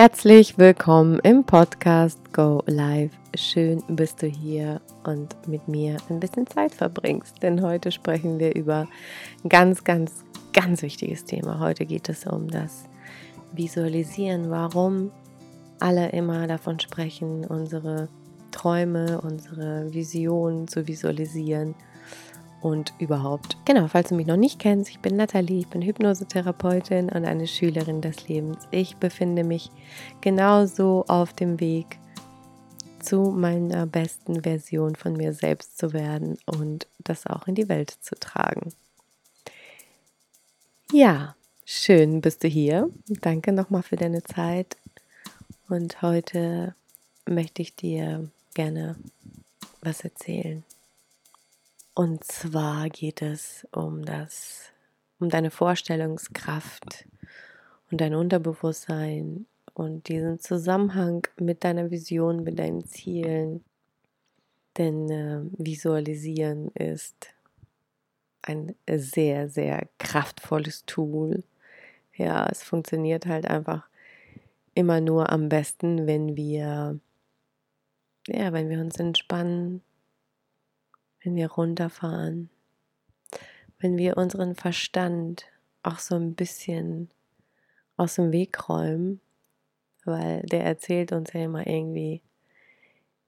Herzlich willkommen im Podcast Go Live. Schön bist du hier und mit mir ein bisschen Zeit verbringst, denn heute sprechen wir über ein ganz, ganz, ganz wichtiges Thema. Heute geht es um das Visualisieren, warum alle immer davon sprechen, unsere Träume, unsere Visionen zu visualisieren und überhaupt. Genau, falls du mich noch nicht kennst, ich bin Nathalie, ich bin Hypnosetherapeutin und eine Schülerin des Lebens. Ich befinde mich genauso auf dem Weg zu meiner besten Version von mir selbst zu werden und das auch in die Welt zu tragen. Ja, schön bist du hier. Danke nochmal für deine Zeit. Und heute möchte ich dir gerne was erzählen. Und zwar geht es um das, um deine Vorstellungskraft und dein Unterbewusstsein und diesen Zusammenhang mit deiner Vision, mit deinen Zielen. Denn äh, Visualisieren ist ein sehr, sehr kraftvolles Tool. Ja, es funktioniert halt einfach immer nur am besten, wenn wir, ja, wenn wir uns entspannen, wenn wir runterfahren, wenn wir unseren Verstand auch so ein bisschen aus dem Weg räumen, weil der erzählt uns ja immer irgendwie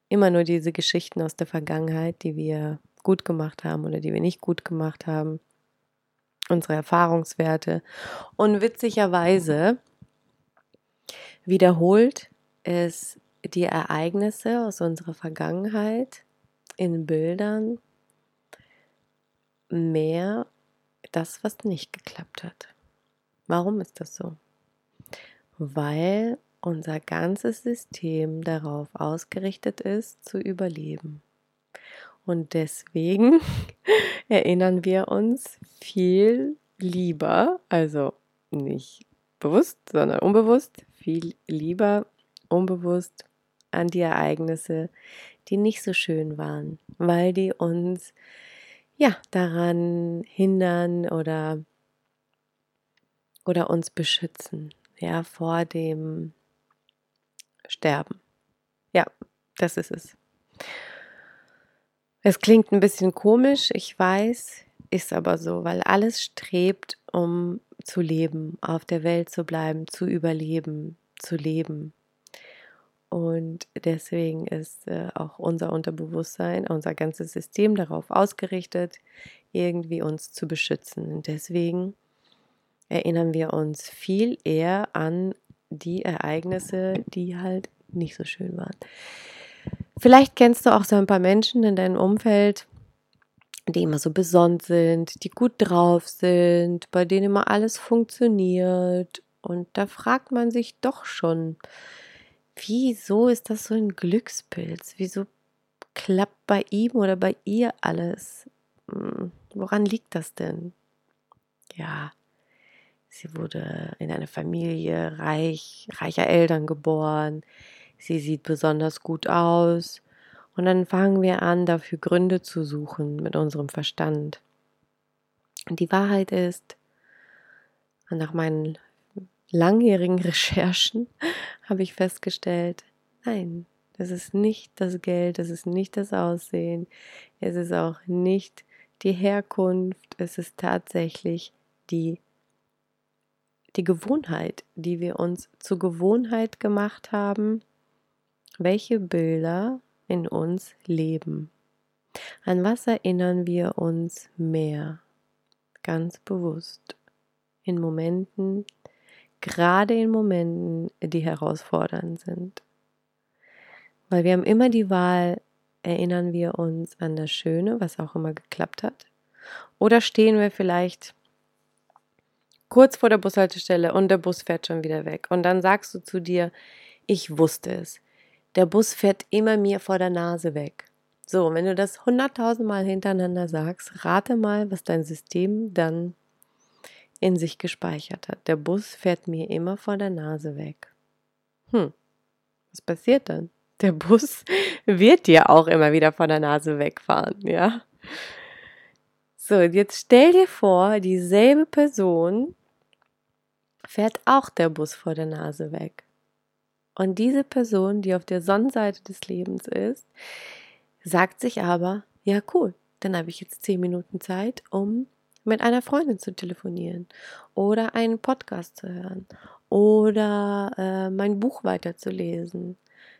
immer nur diese Geschichten aus der Vergangenheit, die wir gut gemacht haben oder die wir nicht gut gemacht haben, unsere Erfahrungswerte. Und witzigerweise wiederholt es die Ereignisse aus unserer Vergangenheit in Bildern mehr das, was nicht geklappt hat. Warum ist das so? Weil unser ganzes System darauf ausgerichtet ist, zu überleben. Und deswegen erinnern wir uns viel lieber, also nicht bewusst, sondern unbewusst, viel lieber unbewusst an die Ereignisse, die nicht so schön waren, weil die uns ja daran hindern oder oder uns beschützen, ja, vor dem Sterben. Ja, das ist es. Es klingt ein bisschen komisch, ich weiß, ist aber so, weil alles strebt, um zu leben, auf der Welt zu bleiben, zu überleben, zu leben. Und deswegen ist äh, auch unser Unterbewusstsein, unser ganzes System darauf ausgerichtet, irgendwie uns zu beschützen. Und deswegen erinnern wir uns viel eher an die Ereignisse, die halt nicht so schön waren. Vielleicht kennst du auch so ein paar Menschen in deinem Umfeld, die immer so besonders sind, die gut drauf sind, bei denen immer alles funktioniert. Und da fragt man sich doch schon, wieso ist das so ein Glückspilz? Wieso klappt bei ihm oder bei ihr alles? Hm, woran liegt das denn? Ja, sie wurde in eine Familie reich, reicher Eltern geboren. Sie sieht besonders gut aus. Und dann fangen wir an, dafür Gründe zu suchen mit unserem Verstand. Und die Wahrheit ist, nach meinen langjährigen Recherchen habe ich festgestellt, nein, das ist nicht das Geld, das ist nicht das Aussehen, es ist auch nicht die Herkunft, es ist tatsächlich die, die Gewohnheit, die wir uns zur Gewohnheit gemacht haben, welche Bilder in uns leben. An was erinnern wir uns mehr? Ganz bewusst. In Momenten, gerade in Momenten, die herausfordernd sind. Weil wir haben immer die Wahl, erinnern wir uns an das Schöne, was auch immer geklappt hat, oder stehen wir vielleicht kurz vor der Bushaltestelle und der Bus fährt schon wieder weg und dann sagst du zu dir, ich wusste es, der Bus fährt immer mir vor der Nase weg. So, wenn du das hunderttausend Mal hintereinander sagst, rate mal, was dein System dann in sich gespeichert hat. Der Bus fährt mir immer vor der Nase weg. Hm, was passiert dann? Der Bus wird dir auch immer wieder vor der Nase wegfahren, ja? So, jetzt stell dir vor, dieselbe Person fährt auch der Bus vor der Nase weg. Und diese Person, die auf der Sonnenseite des Lebens ist, sagt sich aber, ja cool, dann habe ich jetzt zehn Minuten Zeit, um mit einer Freundin zu telefonieren oder einen Podcast zu hören oder äh, mein Buch weiterzulesen.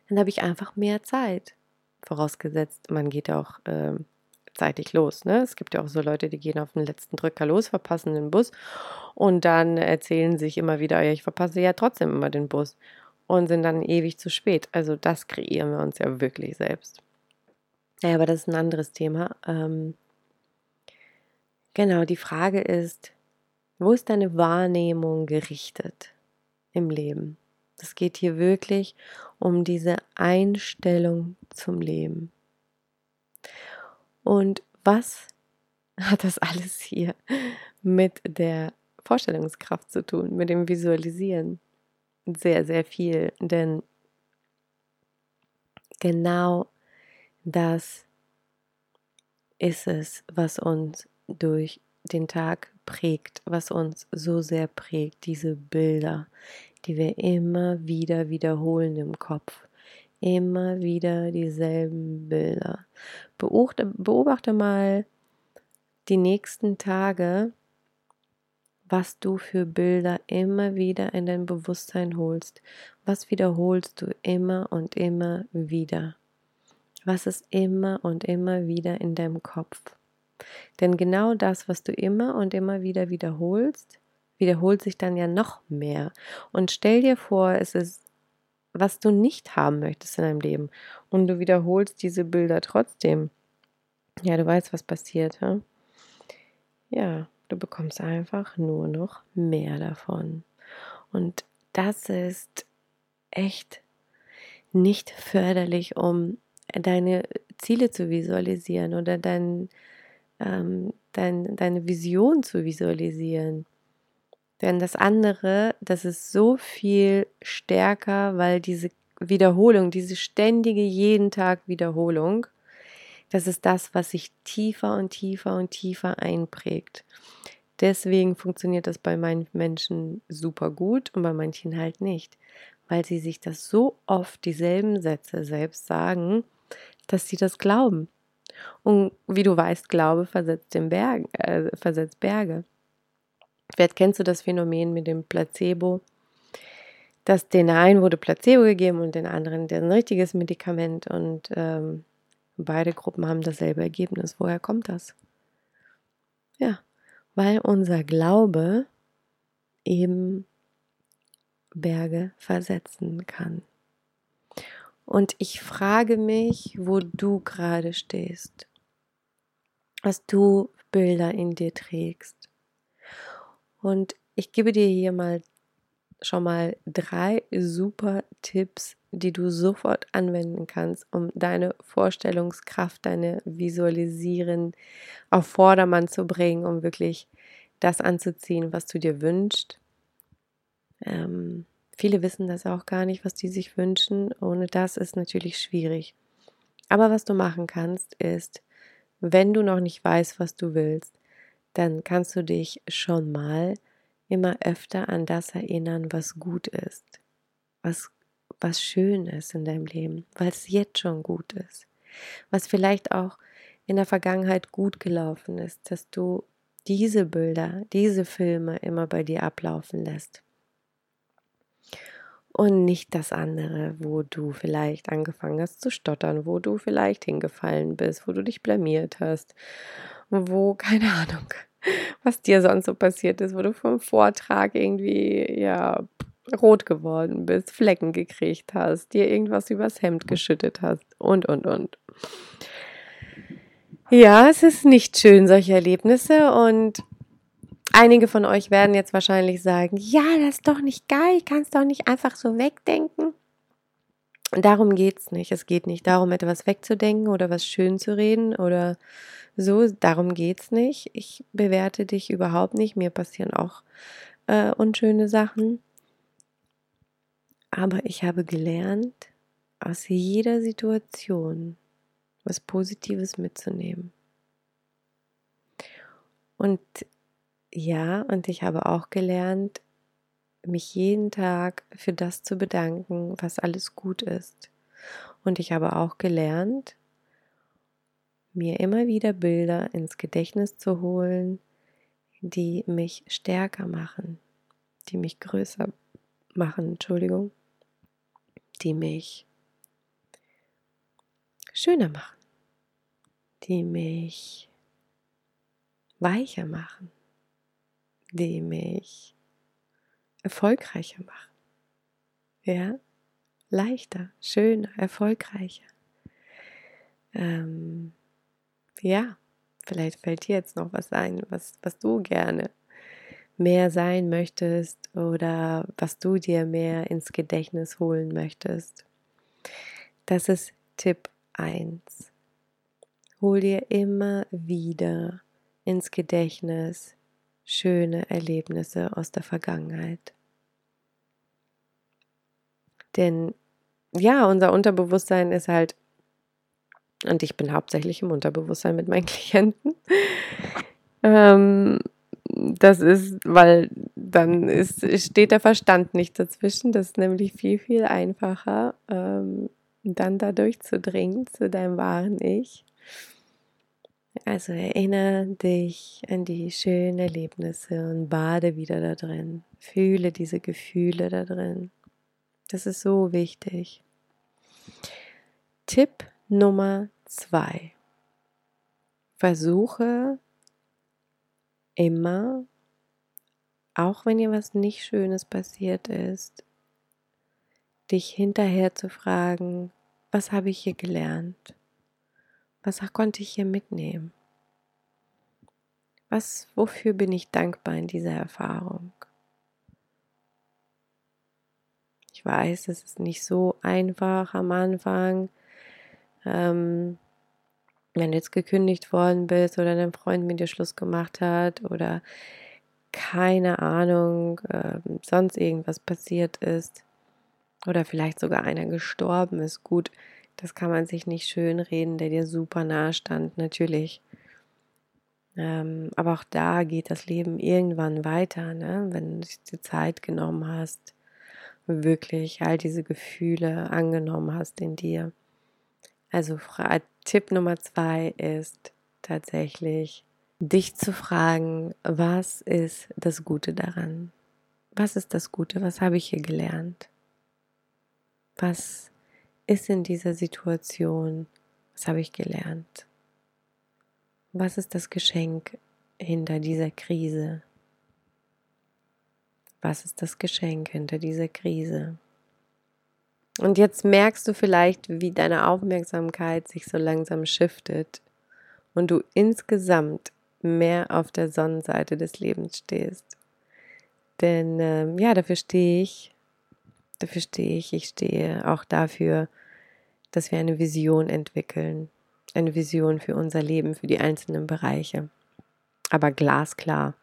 Dann habe ich einfach mehr Zeit. Vorausgesetzt, man geht auch äh, zeitig los. Ne? Es gibt ja auch so Leute, die gehen auf den letzten Drücker los, verpassen den Bus und dann erzählen sich immer wieder, ja, ich verpasse ja trotzdem immer den Bus und sind dann ewig zu spät. Also das kreieren wir uns ja wirklich selbst. Ja, aber das ist ein anderes Thema. Ähm, genau, die Frage ist, wo ist deine Wahrnehmung gerichtet im Leben? Es geht hier wirklich um diese Einstellung zum Leben. Und was hat das alles hier mit der Vorstellungskraft zu tun, mit dem Visualisieren? Sehr, sehr viel, denn genau das ist es, was uns durch den Tag prägt, was uns so sehr prägt, diese Bilder, die wir immer wieder wiederholen im Kopf. Immer wieder dieselben Bilder. Beobachte, beobachte mal die nächsten Tage, was du für Bilder immer wieder in dein Bewusstsein holst. Was wiederholst du immer und immer wieder? Was ist immer und immer wieder in deinem Kopf? Denn genau das, was du immer und immer wieder wiederholst, wiederholt sich dann ja noch mehr. Und stell dir vor, es ist, was du nicht haben möchtest in deinem Leben. Und du wiederholst diese Bilder trotzdem. Ja, du weißt, was passiert. Ja, ja du bekommst einfach nur noch mehr davon. Und das ist echt nicht förderlich, um deine Ziele zu visualisieren oder dein, ähm, dein, deine Vision zu visualisieren. Denn das andere, das ist so viel stärker, weil diese Wiederholung, diese ständige jeden Tag Wiederholung, das ist das, was sich tiefer und tiefer und tiefer einprägt. Deswegen funktioniert das bei manchen Menschen super gut und bei manchen halt nicht, weil sie sich das so oft dieselben Sätze selbst sagen, dass sie das glauben. Und wie du weißt, Glaube versetzt, den Berg, äh, versetzt Berge. Vielleicht kennst du das Phänomen mit dem Placebo, dass den einen wurde Placebo gegeben und den anderen ein richtiges Medikament und ähm, beide Gruppen haben dasselbe Ergebnis. Woher kommt das? Ja, weil unser Glaube eben Berge versetzen kann. Und ich frage mich, wo du gerade stehst, was du Bilder in dir trägst. Und ich gebe dir hier mal schon mal drei super Tipps, die du sofort anwenden kannst, um deine Vorstellungskraft, deine Visualisieren auf Vordermann zu bringen, um wirklich das anzuziehen, was du dir wünschst. Ähm, Viele wissen das auch gar nicht, was die sich wünschen. Ohne das ist natürlich schwierig. Aber was du machen kannst, ist, wenn du noch nicht weißt, was du willst, dann kannst du dich schon mal immer öfter an das erinnern, was gut ist, was, was schön ist in deinem Leben, es jetzt schon gut ist, was vielleicht auch in der Vergangenheit gut gelaufen ist, dass du diese Bilder, diese Filme immer bei dir ablaufen lässt und nicht das andere, wo du vielleicht angefangen hast zu stottern, wo du vielleicht hingefallen bist, wo du dich blamiert hast, wo keine Ahnung, was dir sonst so passiert ist, wo du vom Vortrag irgendwie ja rot geworden bist, Flecken gekriegt hast, dir irgendwas übers Hemd geschüttet hast und und und. Ja, es ist nicht schön solche Erlebnisse und Einige von euch werden jetzt wahrscheinlich sagen, ja, das ist doch nicht geil, kannst doch nicht einfach so wegdenken. Darum geht es nicht. Es geht nicht darum, etwas wegzudenken oder was schön zu reden oder so. Darum geht es nicht. Ich bewerte dich überhaupt nicht. Mir passieren auch äh, unschöne Sachen. Aber ich habe gelernt, aus jeder Situation was Positives mitzunehmen. Und ja, und ich habe auch gelernt, mich jeden Tag für das zu bedanken, was alles gut ist. Und ich habe auch gelernt, mir immer wieder Bilder ins Gedächtnis zu holen, die mich stärker machen, die mich größer machen, Entschuldigung, die mich schöner machen, die mich weicher machen, die mich erfolgreicher machen. Ja, leichter, schöner, erfolgreicher. Ähm, ja, vielleicht fällt dir jetzt noch was ein, was, was du gerne mehr sein möchtest oder was du dir mehr ins Gedächtnis holen möchtest. Das ist Tipp 1. Hol dir immer wieder ins Gedächtnis schöne Erlebnisse aus der Vergangenheit. Denn ja, unser Unterbewusstsein ist halt, und ich bin hauptsächlich im Unterbewusstsein mit meinen Klienten. Ähm, das ist, weil dann ist, steht der Verstand nicht dazwischen. Das ist nämlich viel, viel einfacher, ähm, dann da durchzudringen zu deinem wahren Ich. Also erinnere dich an die schönen Erlebnisse und bade wieder da drin. Fühle diese Gefühle da drin. Das ist so wichtig. Tipp Nummer zwei. Versuche immer, auch wenn dir was nicht Schönes passiert ist, dich hinterher zu fragen, was habe ich hier gelernt? Was konnte ich hier mitnehmen? Was, wofür bin ich dankbar in dieser Erfahrung? Ich weiß, es ist nicht so einfach am Anfang. Ähm, wenn du jetzt gekündigt worden bist oder dein Freund mit dir Schluss gemacht hat oder keine Ahnung, äh, sonst irgendwas passiert ist oder vielleicht sogar einer gestorben ist. Gut, das kann man sich nicht schön reden, der dir super nahe stand, natürlich. Ähm, aber auch da geht das Leben irgendwann weiter, ne? wenn du die Zeit genommen hast, wirklich all diese Gefühle angenommen hast in dir. Also Tipp Nummer zwei ist tatsächlich, dich zu fragen, was ist das Gute daran? Was ist das Gute? Was habe ich hier gelernt? Was ist in dieser Situation? Was habe ich gelernt? Was ist das Geschenk hinter dieser Krise? Was ist das Geschenk hinter dieser Krise? Und jetzt merkst du vielleicht, wie deine Aufmerksamkeit sich so langsam shiftet und du insgesamt mehr auf der Sonnenseite des Lebens stehst. Denn ähm, ja, dafür stehe ich, dafür stehe ich, ich stehe auch dafür, dass wir eine Vision entwickeln, eine Vision für unser Leben, für die einzelnen Bereiche. Aber glasklar.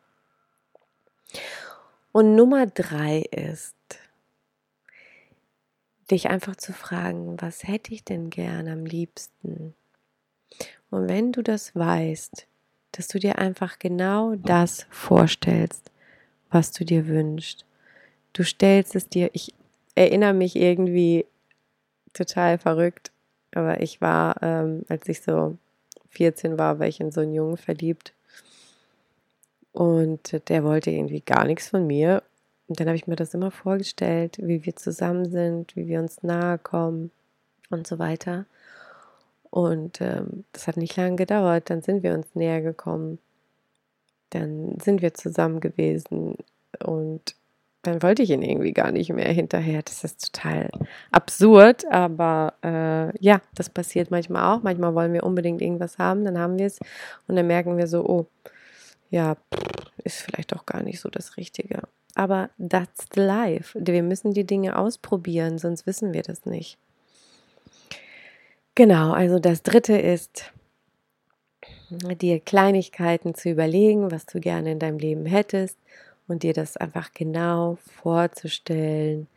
Und Nummer drei ist, dich einfach zu fragen, was hätte ich denn gern am liebsten? Und wenn du das weißt, dass du dir einfach genau das vorstellst, was du dir wünschst. Du stellst es dir, ich erinnere mich irgendwie total verrückt. Aber ich war, ähm, als ich so 14 war, war ich in so einen Jungen verliebt. Und der wollte irgendwie gar nichts von mir. Und dann habe ich mir das immer vorgestellt, wie wir zusammen sind, wie wir uns nahe kommen und so weiter. Und ähm, das hat nicht lange gedauert. Dann sind wir uns näher gekommen. Dann sind wir zusammen gewesen. Und dann wollte ich ihn irgendwie gar nicht mehr hinterher. Das ist total absurd, aber äh, ja, das passiert manchmal auch. Manchmal wollen wir unbedingt irgendwas haben, dann haben wir es und dann merken wir so, oh, ja, ist vielleicht auch gar nicht so das Richtige. Aber that's the life. Wir müssen die Dinge ausprobieren, sonst wissen wir das nicht. Genau, also das dritte ist, dir Kleinigkeiten zu überlegen, was du gerne in deinem Leben hättest und dir das einfach genau vorzustellen.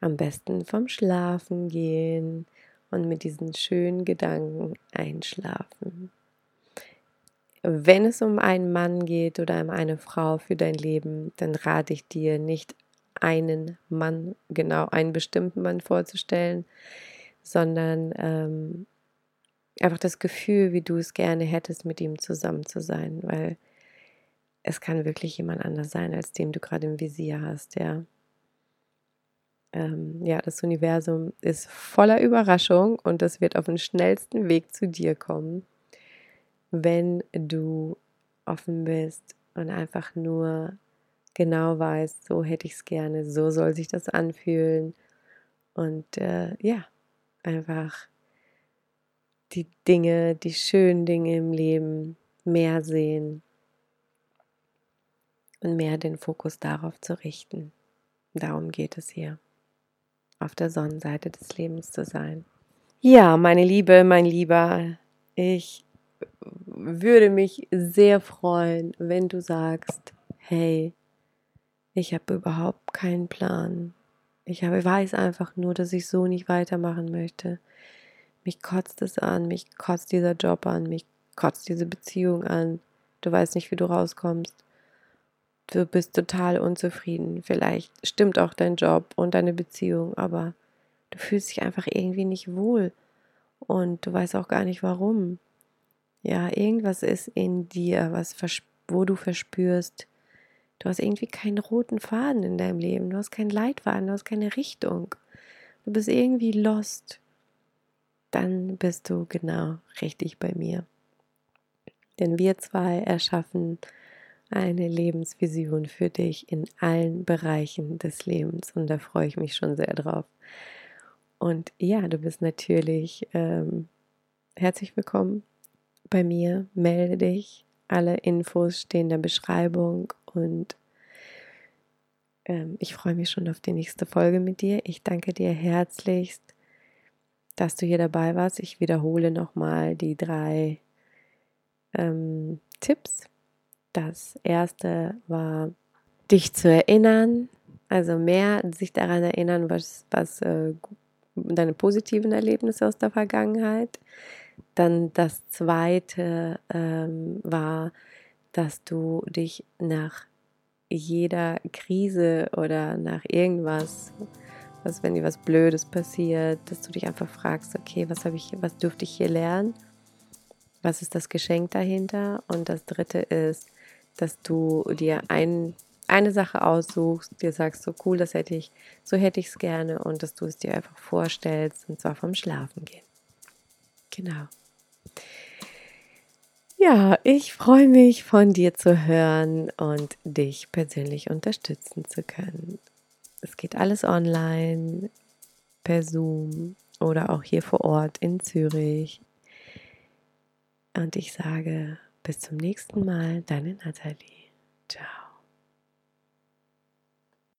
Am besten vom Schlafen gehen und mit diesen schönen Gedanken einschlafen. Wenn es um einen Mann geht oder um eine Frau für dein Leben, dann rate ich dir nicht einen Mann, genau einen bestimmten Mann vorzustellen, sondern ähm, einfach das Gefühl, wie du es gerne hättest, mit ihm zusammen zu sein, weil es kann wirklich jemand anders sein, als dem du gerade im Visier hast, ja. Ähm, ja, das Universum ist voller Überraschung und das wird auf den schnellsten Weg zu dir kommen, wenn du offen bist und einfach nur genau weißt, so hätte ich es gerne, so soll sich das anfühlen und äh, ja, einfach die Dinge, die schönen Dinge im Leben mehr sehen und mehr den Fokus darauf zu richten. Darum geht es hier, auf der Sonnenseite des Lebens zu sein. Ja, meine Liebe, mein Lieber, ich würde mich sehr freuen, wenn du sagst, hey, ich habe überhaupt keinen Plan. Ich habe, weiß einfach nur, dass ich so nicht weitermachen möchte. Mich kotzt es an, mich kotzt dieser Job an, mich kotzt diese Beziehung an. Du weißt nicht, wie du rauskommst. Du bist total unzufrieden. Vielleicht stimmt auch dein Job und deine Beziehung, aber du fühlst dich einfach irgendwie nicht wohl. Und du weißt auch gar nicht warum. Ja, irgendwas ist in dir, was wo du verspürst, du hast irgendwie keinen roten Faden in deinem Leben, du hast keinen Leitfaden, du hast keine Richtung. Du bist irgendwie lost dann bist du genau richtig bei mir. Denn wir zwei erschaffen eine Lebensvision für dich in allen Bereichen des Lebens und da freue ich mich schon sehr drauf. Und ja, du bist natürlich ähm, herzlich willkommen bei mir. Melde dich. Alle Infos stehen in der Beschreibung und ähm, ich freue mich schon auf die nächste Folge mit dir. Ich danke dir herzlichst dass du hier dabei warst. Ich wiederhole nochmal die drei ähm, Tipps. Das erste war, dich zu erinnern, also mehr sich daran erinnern, was, was äh, deine positiven Erlebnisse aus der Vergangenheit. Dann das zweite ähm, war, dass du dich nach jeder Krise oder nach irgendwas was, wenn dir was Blödes passiert, dass du dich einfach fragst, okay, was habe ich, was dürfte ich hier lernen? Was ist das Geschenk dahinter? Und das dritte ist, dass du dir ein, eine Sache aussuchst, dir sagst, so cool, das hätte ich, so hätte ich es gerne und dass du es dir einfach vorstellst und zwar vom Schlafen gehen. Genau. Ja, ich freue mich von dir zu hören und dich persönlich unterstützen zu können. Es geht alles online, per Zoom oder auch hier vor Ort in Zürich. Und ich sage bis zum nächsten Mal, deine Nathalie. Ciao.